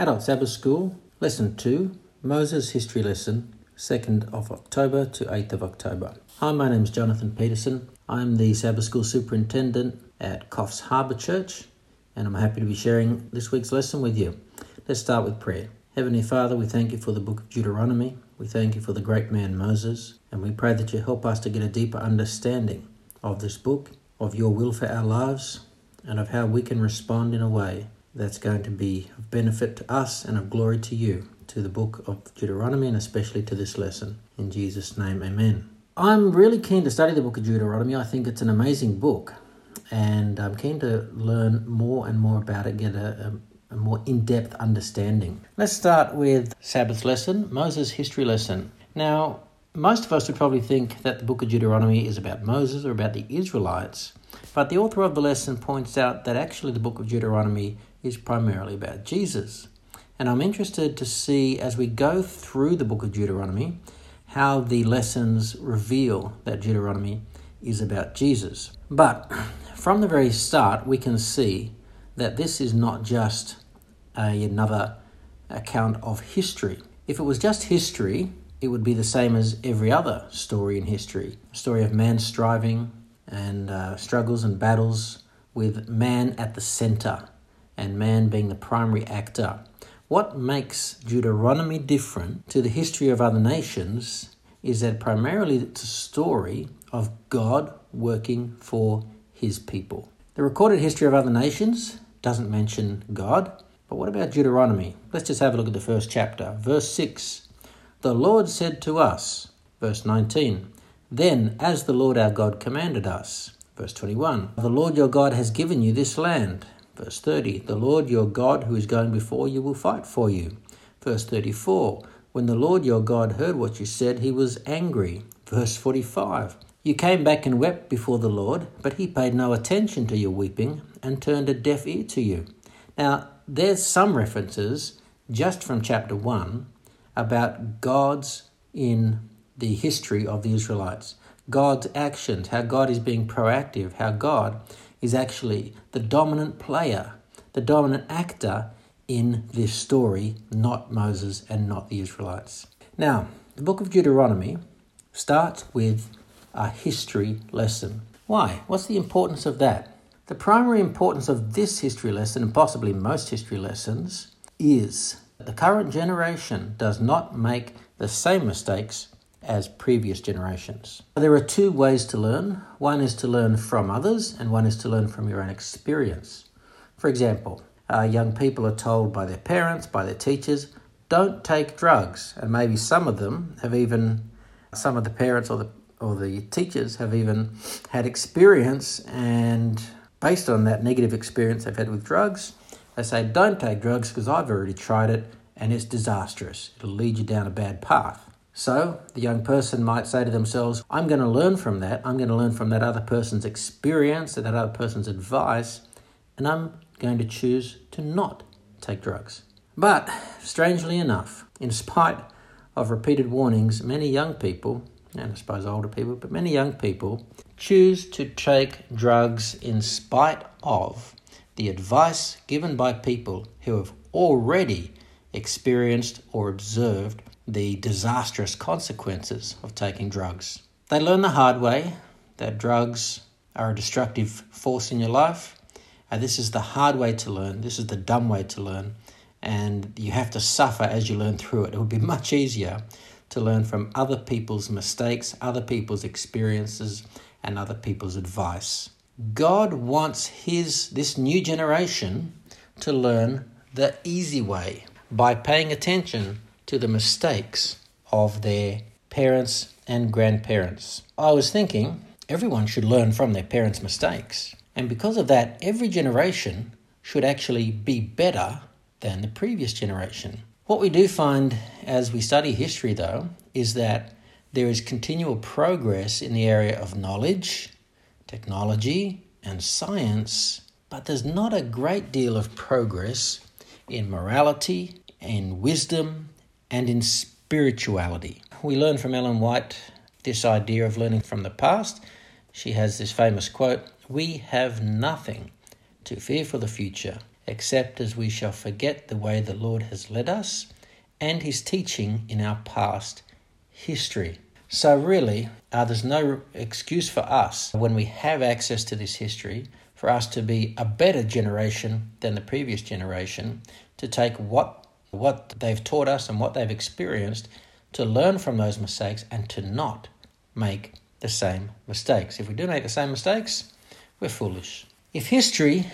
Adult Sabbath School, Lesson 2, Moses History Lesson, 2nd of October to 8th of October. Hi, my name is Jonathan Peterson. I'm the Sabbath School Superintendent at Coffs Harbour Church, and I'm happy to be sharing this week's lesson with you. Let's start with prayer. Heavenly Father, we thank you for the book of Deuteronomy. We thank you for the great man Moses, and we pray that you help us to get a deeper understanding of this book, of your will for our lives, and of how we can respond in a way that's going to be of benefit to us and of glory to you, to the book of Deuteronomy, and especially to this lesson. In Jesus' name, amen. I'm really keen to study the book of Deuteronomy. I think it's an amazing book, and I'm keen to learn more and more about it, get a, a, a more in depth understanding. Let's start with Sabbath lesson, Moses' history lesson. Now, most of us would probably think that the book of Deuteronomy is about Moses or about the Israelites, but the author of the lesson points out that actually the book of Deuteronomy is primarily about Jesus. And I'm interested to see as we go through the book of Deuteronomy how the lessons reveal that Deuteronomy is about Jesus. But from the very start, we can see that this is not just a, another account of history. If it was just history, it would be the same as every other story in history a story of man striving and uh, struggles and battles with man at the center and man being the primary actor. What makes Deuteronomy different to the history of other nations is that primarily it's a story of God working for his people. The recorded history of other nations doesn't mention God, but what about Deuteronomy? Let's just have a look at the first chapter. Verse 6 The Lord said to us, verse 19, Then as the Lord our God commanded us, verse 21, The Lord your God has given you this land Verse 30 The Lord your God who is going before you will fight for you. Verse 34 When the Lord your God heard what you said, he was angry. Verse 45 You came back and wept before the Lord, but he paid no attention to your weeping and turned a deaf ear to you. Now, there's some references just from chapter 1 about God's in the history of the Israelites. God's actions, how God is being proactive, how God is actually the dominant player, the dominant actor in this story, not Moses and not the Israelites. Now, the book of Deuteronomy starts with a history lesson. Why? What's the importance of that? The primary importance of this history lesson, and possibly most history lessons, is that the current generation does not make the same mistakes as previous generations. There are two ways to learn one is to learn from others, and one is to learn from your own experience. For example, uh, young people are told by their parents, by their teachers, don't take drugs, and maybe some of them have even, some of the parents or the or the teachers have even had experience, and based on that negative experience they've had with drugs, they say, Don't take drugs because I've already tried it and it's disastrous. It'll lead you down a bad path. So the young person might say to themselves, I'm going to learn from that. I'm going to learn from that other person's experience and that other person's advice, and I'm going to choose to not take drugs. But strangely enough, in spite of repeated warnings, many young people, and I suppose older people, but many young people choose to take drugs in spite of the advice given by people who have already experienced or observed the disastrous consequences of taking drugs. They learn the hard way that drugs are a destructive force in your life. And this is the hard way to learn. This is the dumb way to learn. And you have to suffer as you learn through it. It would be much easier to learn from other people's mistakes, other people's experiences, and other people's advice. God wants his this new generation to learn the easy way by paying attention to the mistakes of their parents and grandparents. I was thinking everyone should learn from their parents' mistakes. And because of that, every generation should actually be better than the previous generation. What we do find as we study history, though, is that there is continual progress in the area of knowledge, technology, and science, but there's not a great deal of progress in morality, in wisdom, and in spirituality. We learn from Ellen White this idea of learning from the past. She has this famous quote We have nothing to fear for the future except as we shall forget the way the Lord has led us and his teaching in our past history. So, really, uh, there's no excuse for us when we have access to this history for us to be a better generation than the previous generation, to take what, what they've taught us and what they've experienced, to learn from those mistakes and to not make the same mistakes. If we do make the same mistakes, we're foolish. If history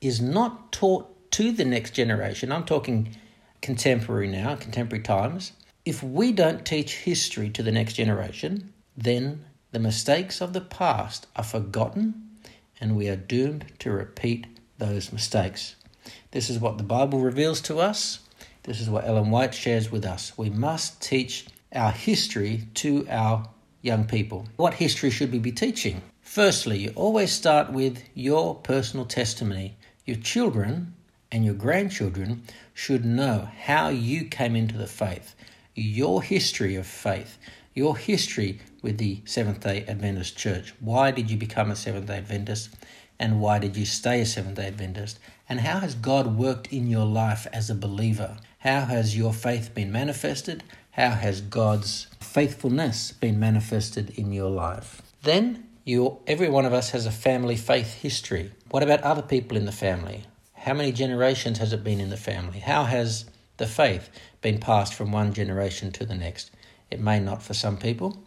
is not taught to the next generation, I'm talking contemporary now, contemporary times, if we don't teach history to the next generation, then the mistakes of the past are forgotten and we are doomed to repeat those mistakes. This is what the Bible reveals to us. This is what Ellen White shares with us. We must teach our history to our young people. What history should we be teaching? Firstly, you always start with your personal testimony. Your children and your grandchildren should know how you came into the faith, your history of faith, your history with the Seventh day Adventist Church. Why did you become a Seventh day Adventist? And why did you stay a Seventh day Adventist? And how has God worked in your life as a believer? How has your faith been manifested? How has God's faithfulness been manifested in your life? Then you every one of us has a family faith history. What about other people in the family? How many generations has it been in the family? How has the faith been passed from one generation to the next? It may not for some people.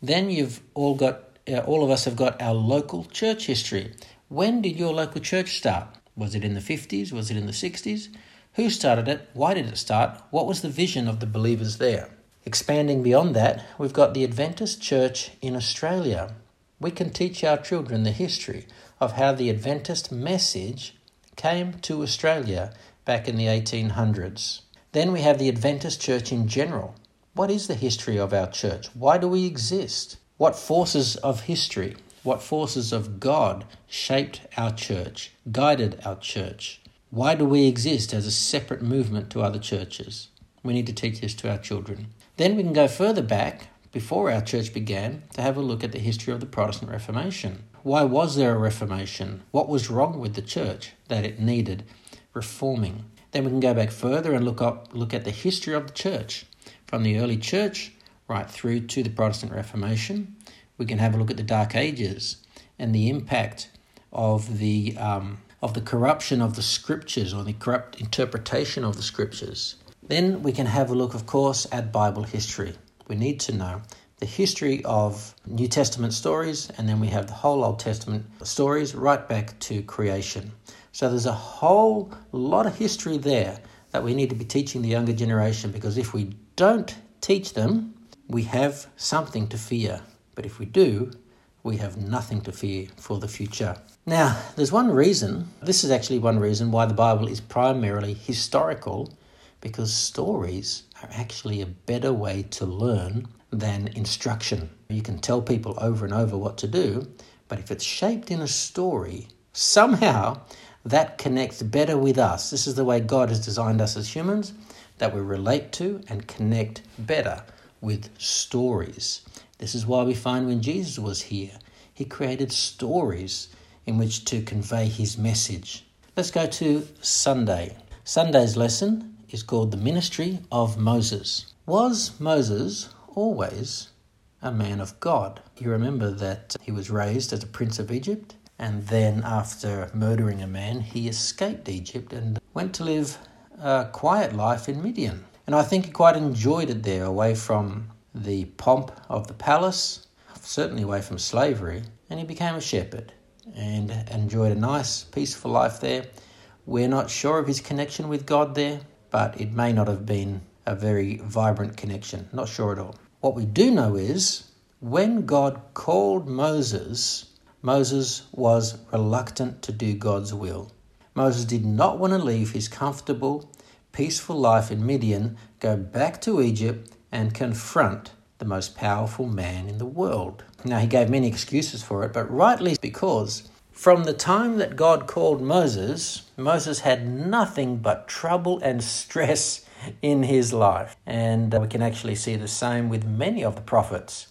Then you've all got, uh, all of us have got our local church history. When did your local church start? Was it in the 50s? Was it in the 60s? Who started it? Why did it start? What was the vision of the believers there? Expanding beyond that, we've got the Adventist Church in Australia. We can teach our children the history of how the Adventist message came to Australia back in the 1800s. Then we have the Adventist Church in general. What is the history of our church? Why do we exist? What forces of history, what forces of God shaped our church, guided our church? Why do we exist as a separate movement to other churches? We need to teach this to our children. Then we can go further back, before our church began, to have a look at the history of the Protestant Reformation. Why was there a Reformation? What was wrong with the church that it needed reforming? Then we can go back further and look up look at the history of the church from the early church right through to the Protestant Reformation. We can have a look at the Dark Ages and the impact of the um, of the corruption of the scriptures or the corrupt interpretation of the scriptures. Then we can have a look, of course, at Bible history. We need to know the history of New Testament stories, and then we have the whole Old Testament stories right back to creation. So there's a whole lot of history there that we need to be teaching the younger generation because if we don't teach them, we have something to fear. But if we do, we have nothing to fear for the future. Now, there's one reason, this is actually one reason why the Bible is primarily historical, because stories are actually a better way to learn than instruction. You can tell people over and over what to do, but if it's shaped in a story, somehow that connects better with us. This is the way God has designed us as humans, that we relate to and connect better with stories. This is why we find when Jesus was here, he created stories in which to convey his message. Let's go to Sunday. Sunday's lesson is called The Ministry of Moses. Was Moses always a man of God. You remember that he was raised as a prince of Egypt, and then after murdering a man, he escaped Egypt and went to live a quiet life in Midian. And I think he quite enjoyed it there, away from the pomp of the palace, certainly away from slavery, and he became a shepherd and enjoyed a nice, peaceful life there. We're not sure of his connection with God there, but it may not have been a very vibrant connection. Not sure at all. What we do know is when God called Moses, Moses was reluctant to do God's will. Moses did not want to leave his comfortable, peaceful life in Midian, go back to Egypt, and confront the most powerful man in the world. Now, he gave many excuses for it, but rightly because from the time that God called Moses, Moses had nothing but trouble and stress in his life. And uh, we can actually see the same with many of the prophets.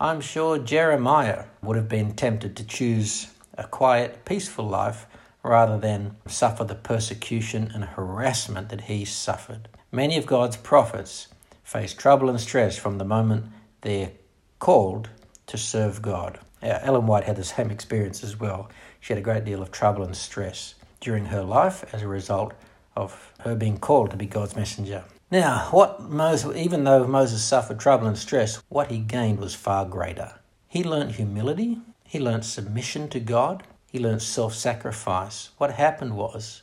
I'm sure Jeremiah would have been tempted to choose a quiet, peaceful life rather than suffer the persecution and harassment that he suffered. Many of God's prophets face trouble and stress from the moment they're called to serve God. Uh, Ellen White had the same experience as well. She had a great deal of trouble and stress during her life as a result of her being called to be God's messenger. Now, what Moses, even though Moses suffered trouble and stress, what he gained was far greater. He learnt humility, he learnt submission to God, he learned self sacrifice. What happened was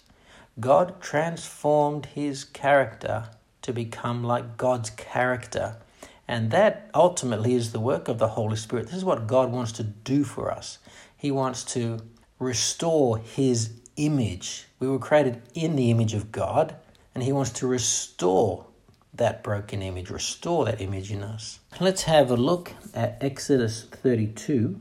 God transformed his character to become like God's character. And that ultimately is the work of the Holy Spirit. This is what God wants to do for us. He wants to restore his image. We were created in the image of God, and he wants to restore that broken image, restore that image in us. Let's have a look at Exodus 32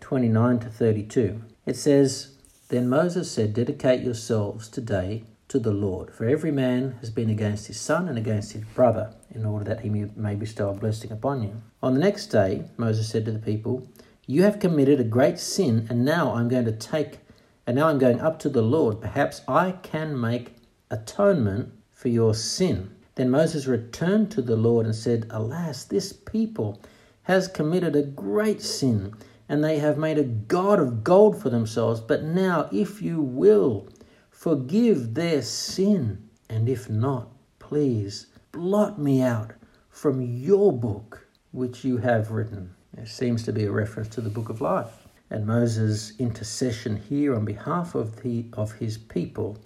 29 to 32. It says, Then Moses said, Dedicate yourselves today to the Lord, for every man has been against his son and against his brother, in order that he may bestow a blessing upon you. On the next day, Moses said to the people, You have committed a great sin, and now I'm going to take, and now I'm going up to the Lord. Perhaps I can make atonement for your sin. Then Moses returned to the Lord and said, Alas, this people has committed a great sin and they have made a god of gold for themselves. But now, if you will, forgive their sin, and if not, please blot me out from your book which you have written. It seems to be a reference to the book of life. And Moses' intercession here on behalf of, the, of his people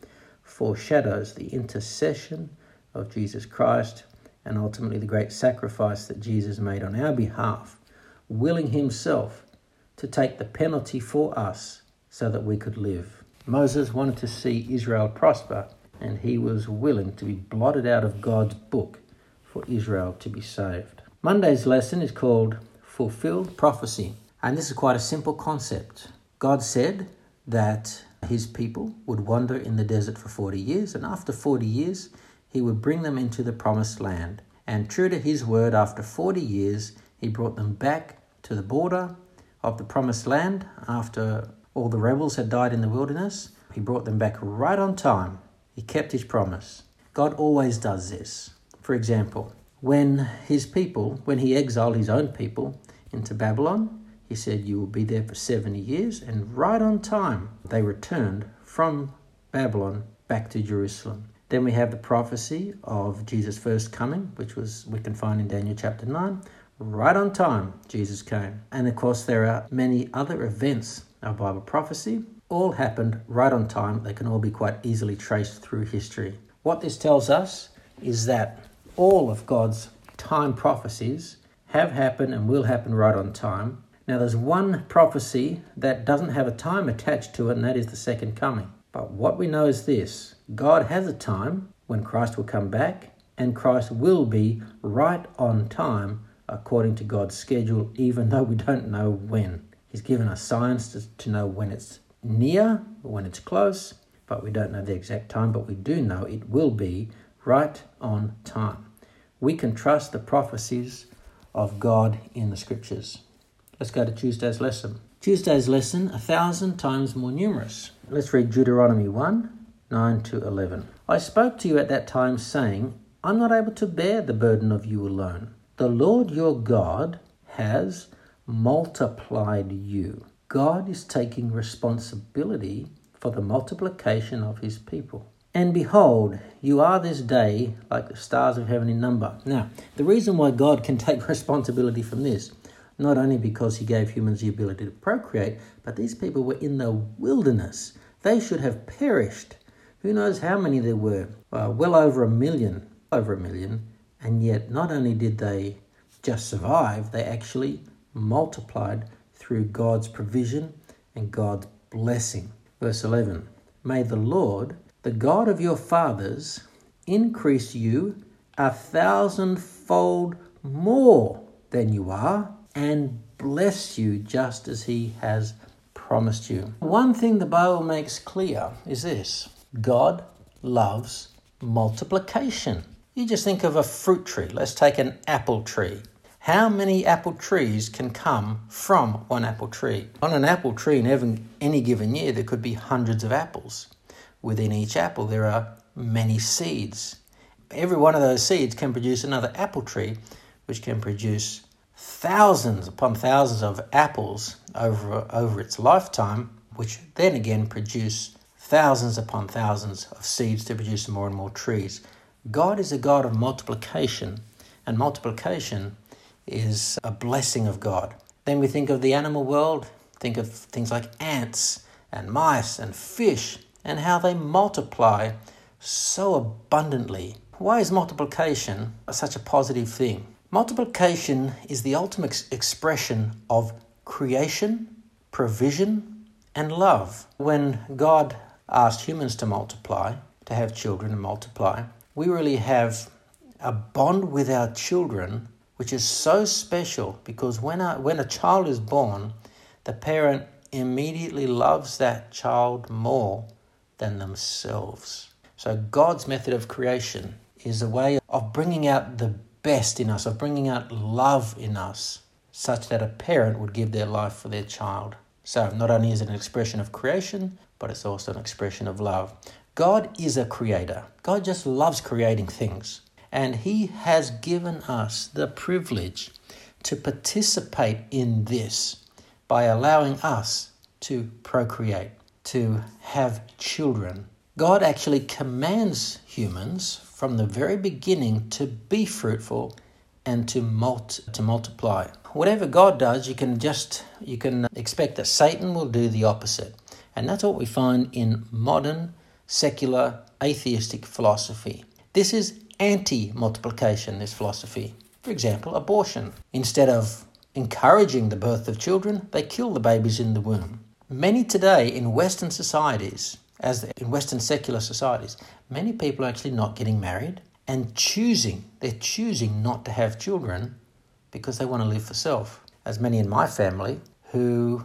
foreshadows the intercession of Jesus Christ and ultimately the great sacrifice that Jesus made on our behalf, willing himself to take the penalty for us so that we could live. Moses wanted to see Israel prosper, and he was willing to be blotted out of God's book for Israel to be saved. Monday's lesson is called Fulfilled Prophecy, and this is quite a simple concept. God said that his people would wander in the desert for 40 years, and after 40 years, he would bring them into the promised land. And true to his word, after 40 years, he brought them back to the border of the promised land after all the rebels had died in the wilderness. He brought them back right on time. He kept his promise. God always does this. For example, when his people, when he exiled his own people into Babylon, he said, You will be there for 70 years. And right on time, they returned from Babylon back to Jerusalem. Then we have the prophecy of Jesus' first coming, which was we can find in Daniel chapter 9, Right on time, Jesus came. And of course, there are many other events of Bible prophecy. All happened right on time. They can all be quite easily traced through history. What this tells us is that all of God's time prophecies have happened and will happen right on time. Now, there's one prophecy that doesn't have a time attached to it, and that is the second coming. But what we know is this God has a time when Christ will come back, and Christ will be right on time according to God's schedule, even though we don't know when. He's given us science to, to know when it's near, when it's close, but we don't know the exact time, but we do know it will be right on time. We can trust the prophecies of God in the scriptures. Let's go to Tuesday's lesson. Tuesday's lesson, a thousand times more numerous. Let's read Deuteronomy 1 9 to 11. I spoke to you at that time, saying, I'm not able to bear the burden of you alone. The Lord your God has multiplied you. God is taking responsibility for the multiplication of his people. And behold, you are this day like the stars of heaven in number. Now, the reason why God can take responsibility from this, not only because he gave humans the ability to procreate, but these people were in the wilderness. They should have perished. Who knows how many there were? Well over a million. Over a million. And yet, not only did they just survive, they actually multiplied through God's provision and God's blessing. Verse 11 May the Lord, the God of your fathers, increase you a thousandfold more than you are and bless you just as he has promised you. One thing the Bible makes clear is this God loves multiplication. You just think of a fruit tree. Let's take an apple tree. How many apple trees can come from one apple tree? On an apple tree in any given year, there could be hundreds of apples. Within each apple, there are many seeds. Every one of those seeds can produce another apple tree, which can produce thousands upon thousands of apples over, over its lifetime, which then again produce thousands upon thousands of seeds to produce more and more trees. God is a God of multiplication, and multiplication is a blessing of God. Then we think of the animal world, think of things like ants and mice and fish, and how they multiply so abundantly. Why is multiplication such a positive thing? Multiplication is the ultimate expression of creation, provision, and love. When God asked humans to multiply, to have children and multiply, we really have a bond with our children which is so special because when a, when a child is born, the parent immediately loves that child more than themselves. So, God's method of creation is a way of bringing out the best in us, of bringing out love in us, such that a parent would give their life for their child. So, not only is it an expression of creation, but it's also an expression of love. God is a creator, God just loves creating things. And He has given us the privilege to participate in this by allowing us to procreate, to have children. God actually commands humans from the very beginning to be fruitful and to, multi- to multiply. Whatever God does, you can just you can expect that Satan will do the opposite. And that's what we find in modern secular atheistic philosophy. This is anti multiplication, this philosophy. For example, abortion. Instead of encouraging the birth of children, they kill the babies in the womb. Many today in Western societies, as in Western secular societies, many people are actually not getting married and choosing, they're choosing not to have children because they want to live for self. As many in my family who,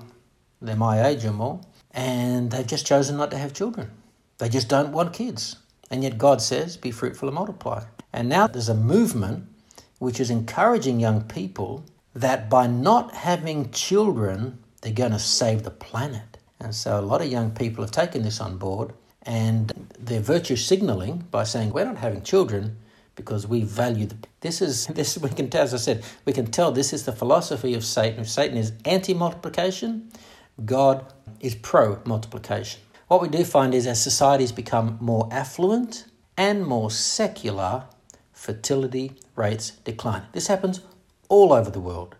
they're my age or more, and they've just chosen not to have children. They just don't want kids. And yet God says, be fruitful and multiply. And now there's a movement which is encouraging young people that by not having children, they're going to save the planet. And so a lot of young people have taken this on board and they're virtue signaling by saying, we're not having children because we value the. This is, this we can tell, as I said, we can tell this is the philosophy of Satan. Satan is anti multiplication, God is pro multiplication. What we do find is as societies become more affluent and more secular, fertility rates decline. This happens all over the world.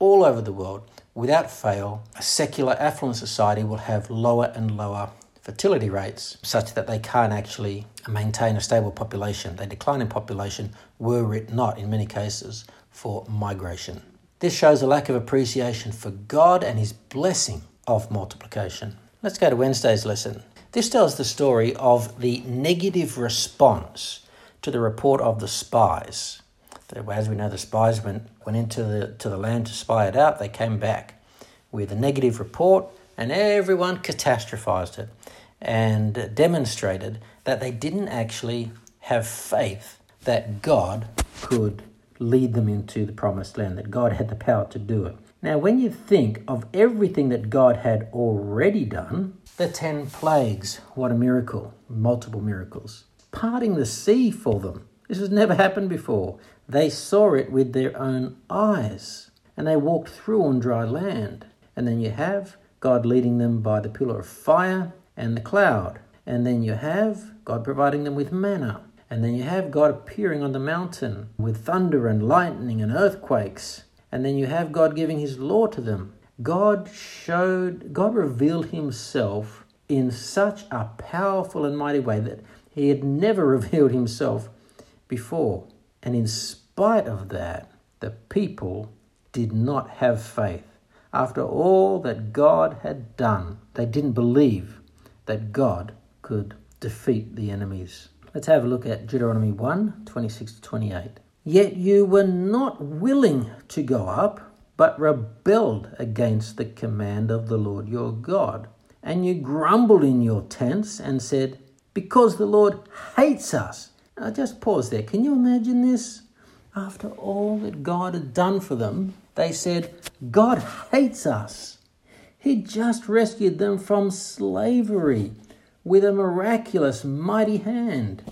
All over the world. Without fail, a secular affluent society will have lower and lower fertility rates such that they can't actually maintain a stable population. They decline in population were it not, in many cases, for migration. This shows a lack of appreciation for God and His blessing of multiplication. Let's go to Wednesday's lesson. This tells the story of the negative response to the report of the spies. As we know, the spies went, went into the, to the land to spy it out. They came back with a negative report, and everyone catastrophized it and demonstrated that they didn't actually have faith that God could lead them into the promised land, that God had the power to do it. Now, when you think of everything that God had already done, the ten plagues, what a miracle, multiple miracles. Parting the sea for them. This has never happened before. They saw it with their own eyes and they walked through on dry land. And then you have God leading them by the pillar of fire and the cloud. And then you have God providing them with manna. And then you have God appearing on the mountain with thunder and lightning and earthquakes. And then you have God giving his law to them. God showed, God revealed himself in such a powerful and mighty way that he had never revealed himself before. And in spite of that, the people did not have faith. After all that God had done, they didn't believe that God could defeat the enemies. Let's have a look at Deuteronomy 1 26 to 28. Yet you were not willing to go up, but rebelled against the command of the Lord your God. And you grumbled in your tents and said, Because the Lord hates us. Now just pause there. Can you imagine this? After all that God had done for them, they said, God hates us. He just rescued them from slavery with a miraculous, mighty hand.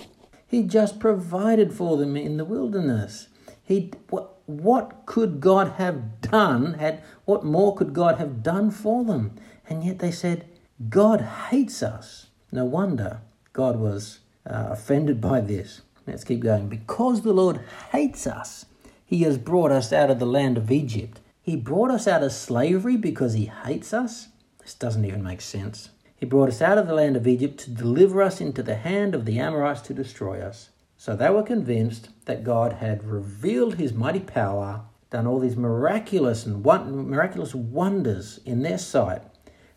He just provided for them in the wilderness. He, what, what could God have done? Had what more could God have done for them? And yet they said, God hates us. No wonder God was uh, offended by this. Let's keep going. Because the Lord hates us, He has brought us out of the land of Egypt. He brought us out of slavery because He hates us? This doesn't even make sense. He brought us out of the land of Egypt to deliver us into the hand of the Amorites to destroy us. So they were convinced that God had revealed his mighty power, done all these miraculous and miraculous wonders in their sight,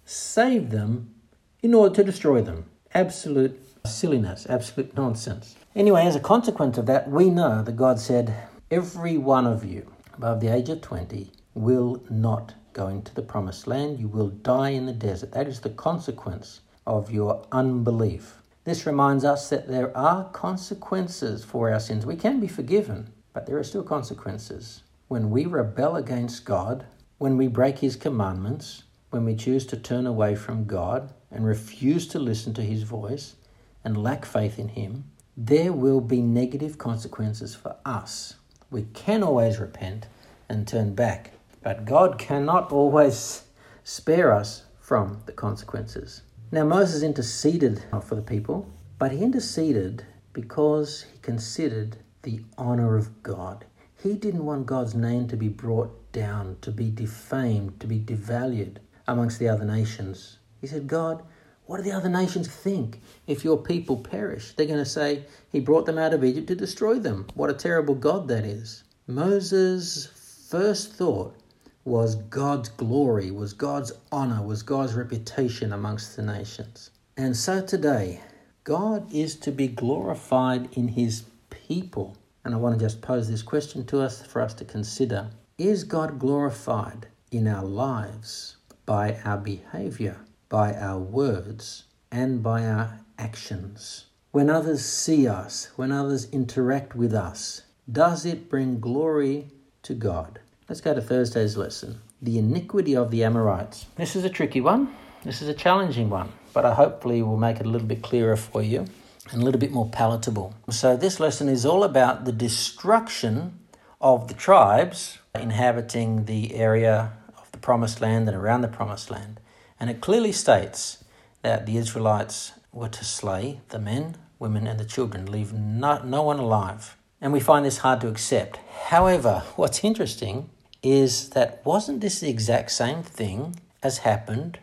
saved them in order to destroy them. Absolute silliness, absolute nonsense. Anyway, as a consequence of that, we know that God said, Every one of you above the age of 20 will not go into the promised land. You will die in the desert. That is the consequence of your unbelief. This reminds us that there are consequences for our sins. We can be forgiven, but there are still consequences. When we rebel against God, when we break His commandments, when we choose to turn away from God and refuse to listen to His voice and lack faith in Him, there will be negative consequences for us. We can always repent and turn back, but God cannot always spare us from the consequences. Now, Moses interceded for the people, but he interceded because he considered the honor of God. He didn't want God's name to be brought down, to be defamed, to be devalued amongst the other nations. He said, God, what do the other nations think if your people perish? They're going to say, He brought them out of Egypt to destroy them. What a terrible God that is. Moses' first thought was God's glory, was God's honor, was God's reputation amongst the nations. And so today, God is to be glorified in his people. And I want to just pose this question to us for us to consider Is God glorified in our lives by our behavior, by our words, and by our actions? When others see us, when others interact with us, does it bring glory to God? Let's go to Thursday's lesson the iniquity of the Amorites. This is a tricky one. This is a challenging one, but I hopefully will make it a little bit clearer for you and a little bit more palatable. So, this lesson is all about the destruction of the tribes inhabiting the area of the promised land and around the promised land. And it clearly states that the Israelites were to slay the men, women, and the children, leave no, no one alive. And we find this hard to accept. However, what's interesting is that wasn't this the exact same thing as happened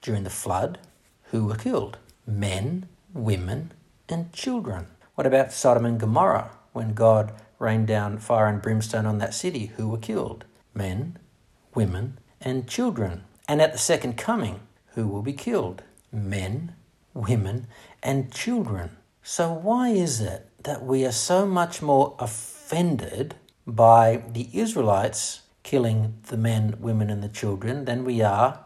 during the flood? Who were killed? Men, women, and children. What about Sodom and Gomorrah when God rained down fire and brimstone on that city? Who were killed? Men, women, and children. And at the second coming, who will be killed? Men, women, and children. So, why is it that we are so much more offended by the Israelites killing the men, women, and the children than we are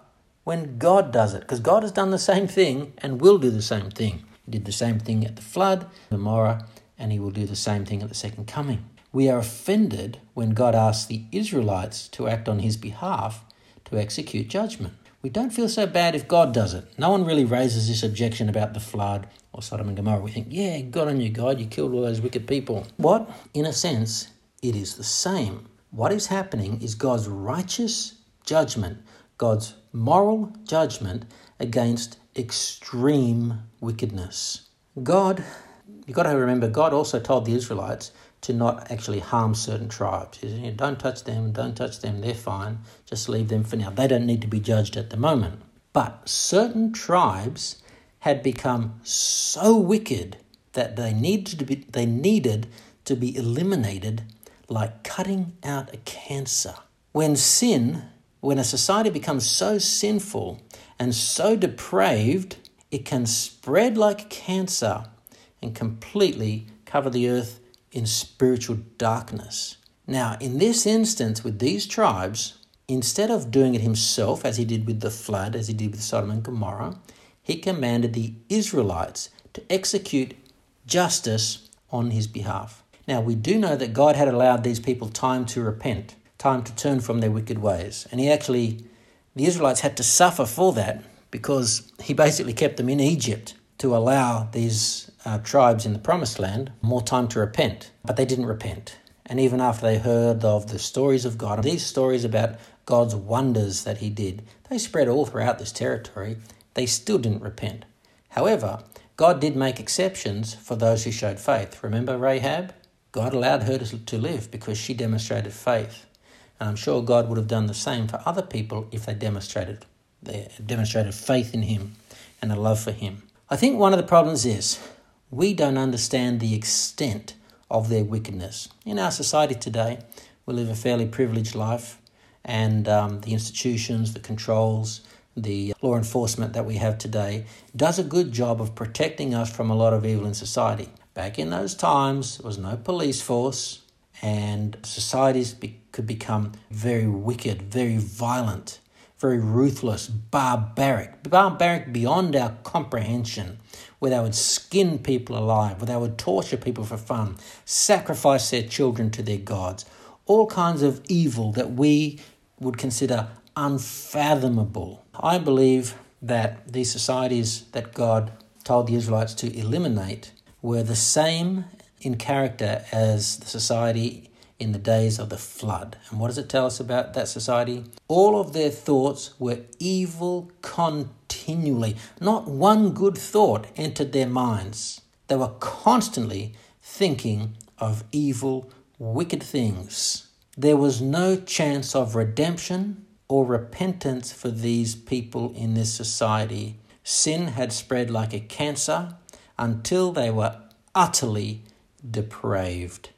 when God does it. Because God has done the same thing and will do the same thing. He did the same thing at the flood, Gomorrah, and he will do the same thing at the second coming. We are offended when God asks the Israelites to act on his behalf to execute judgment. We don't feel so bad if God does it. No one really raises this objection about the flood or Sodom and Gomorrah. We think, yeah, God on you, God, you killed all those wicked people. What? In a sense, it is the same. What is happening is God's righteous judgment, God's moral judgment against extreme wickedness. God, you've got to remember, God also told the Israelites to not actually harm certain tribes. Said, don't touch them, don't touch them, they're fine, just leave them for now. They don't need to be judged at the moment. But certain tribes had become so wicked that they needed to be, they needed to be eliminated like cutting out a cancer. When sin, when a society becomes so sinful and so depraved, it can spread like cancer and completely cover the earth in spiritual darkness. Now, in this instance, with these tribes, instead of doing it himself, as he did with the flood, as he did with Sodom and Gomorrah, he commanded the Israelites to execute justice on his behalf. Now, we do know that God had allowed these people time to repent, time to turn from their wicked ways. And He actually, the Israelites had to suffer for that because He basically kept them in Egypt to allow these uh, tribes in the promised land more time to repent. But they didn't repent. And even after they heard of the stories of God, these stories about God's wonders that He did, they spread all throughout this territory. They still didn't repent. However, God did make exceptions for those who showed faith. Remember Rahab? God allowed her to live because she demonstrated faith. And I'm sure God would have done the same for other people if they demonstrated they demonstrated faith in him and a love for him. I think one of the problems is we don't understand the extent of their wickedness. In our society today, we live a fairly privileged life, and um, the institutions, the controls, the law enforcement that we have today does a good job of protecting us from a lot of evil in society. Back in those times, there was no police force, and societies be- could become very wicked, very violent, very ruthless, barbaric, barbaric beyond our comprehension, where they would skin people alive, where they would torture people for fun, sacrifice their children to their gods, all kinds of evil that we would consider unfathomable. I believe that these societies that God told the Israelites to eliminate were the same in character as the society in the days of the flood. And what does it tell us about that society? All of their thoughts were evil continually. Not one good thought entered their minds. They were constantly thinking of evil, wicked things. There was no chance of redemption or repentance for these people in this society. Sin had spread like a cancer until they were utterly depraved.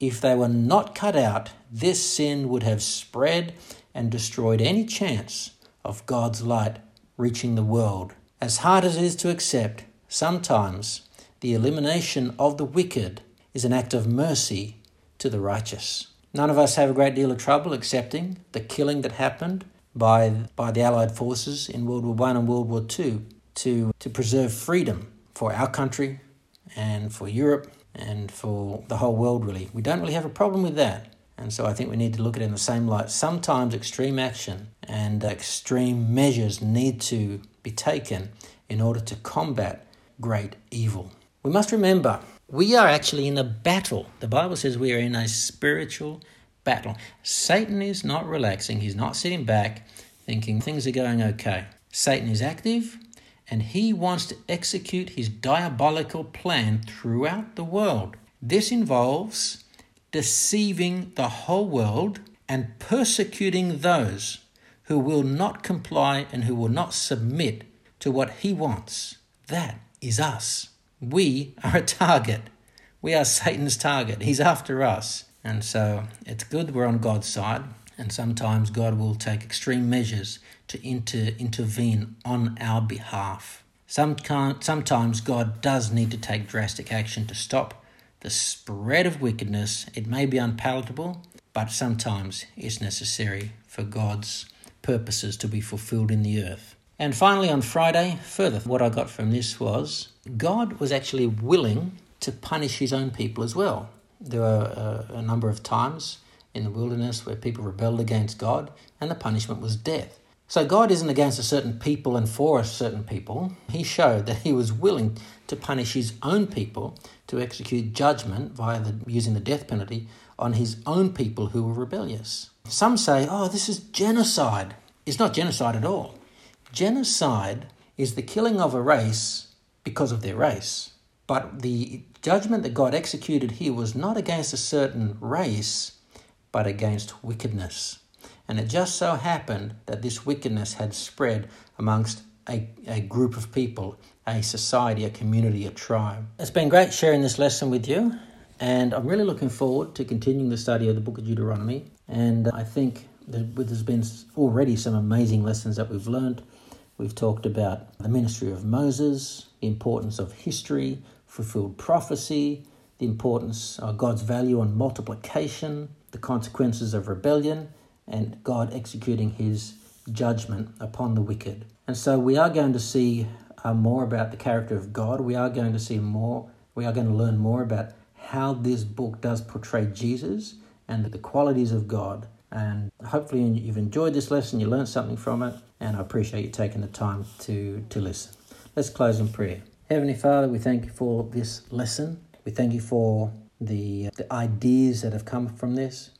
If they were not cut out, this sin would have spread and destroyed any chance of God's light reaching the world. As hard as it is to accept, sometimes the elimination of the wicked is an act of mercy to the righteous. None of us have a great deal of trouble accepting the killing that happened by, by the Allied forces in World War One and World War Two to, to preserve freedom for our country and for Europe and for the whole world, really. We don't really have a problem with that. And so I think we need to look at it in the same light. Sometimes extreme action and extreme measures need to be taken in order to combat great evil. We must remember we are actually in a battle. The Bible says we are in a spiritual battle. Satan is not relaxing, he's not sitting back thinking things are going okay. Satan is active and he wants to execute his diabolical plan throughout the world. This involves deceiving the whole world and persecuting those who will not comply and who will not submit to what he wants. That is us. We are a target. We are Satan's target. He's after us. And so it's good we're on God's side. And sometimes God will take extreme measures to inter- intervene on our behalf. Sometimes God does need to take drastic action to stop the spread of wickedness. It may be unpalatable, but sometimes it's necessary for God's purposes to be fulfilled in the earth. And finally, on Friday, further, what I got from this was God was actually willing to punish his own people as well. There were a, a number of times in the wilderness where people rebelled against God, and the punishment was death. So God isn't against a certain people and for a certain people. He showed that he was willing to punish his own people to execute judgment via the, using the death penalty on his own people who were rebellious. Some say, oh, this is genocide. It's not genocide at all. Genocide is the killing of a race because of their race. But the judgment that God executed here was not against a certain race, but against wickedness. And it just so happened that this wickedness had spread amongst a, a group of people, a society, a community, a tribe. It's been great sharing this lesson with you, and I'm really looking forward to continuing the study of the book of Deuteronomy. And I think there's been already some amazing lessons that we've learned We've talked about the ministry of Moses, the importance of history, fulfilled prophecy, the importance of God's value on multiplication, the consequences of rebellion, and God executing his judgment upon the wicked. And so we are going to see uh, more about the character of God. We are going to see more, we are going to learn more about how this book does portray Jesus and the qualities of God. And hopefully, you've enjoyed this lesson, you learned something from it, and I appreciate you taking the time to, to listen. Let's close in prayer. Heavenly Father, we thank you for this lesson. We thank you for the, the ideas that have come from this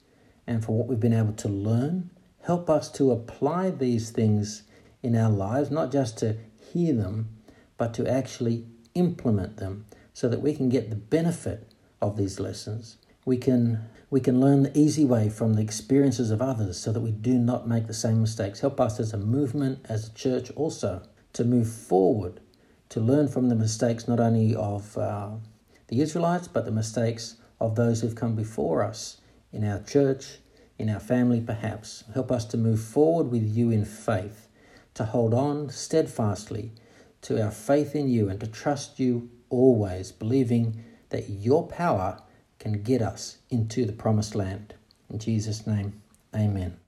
and for what we've been able to learn. Help us to apply these things in our lives, not just to hear them, but to actually implement them so that we can get the benefit of these lessons. We can we can learn the easy way from the experiences of others so that we do not make the same mistakes. Help us as a movement, as a church also, to move forward, to learn from the mistakes not only of uh, the Israelites, but the mistakes of those who've come before us in our church, in our family, perhaps. Help us to move forward with you in faith, to hold on steadfastly to our faith in you and to trust you always, believing that your power can get us into the promised land. In Jesus' name, amen.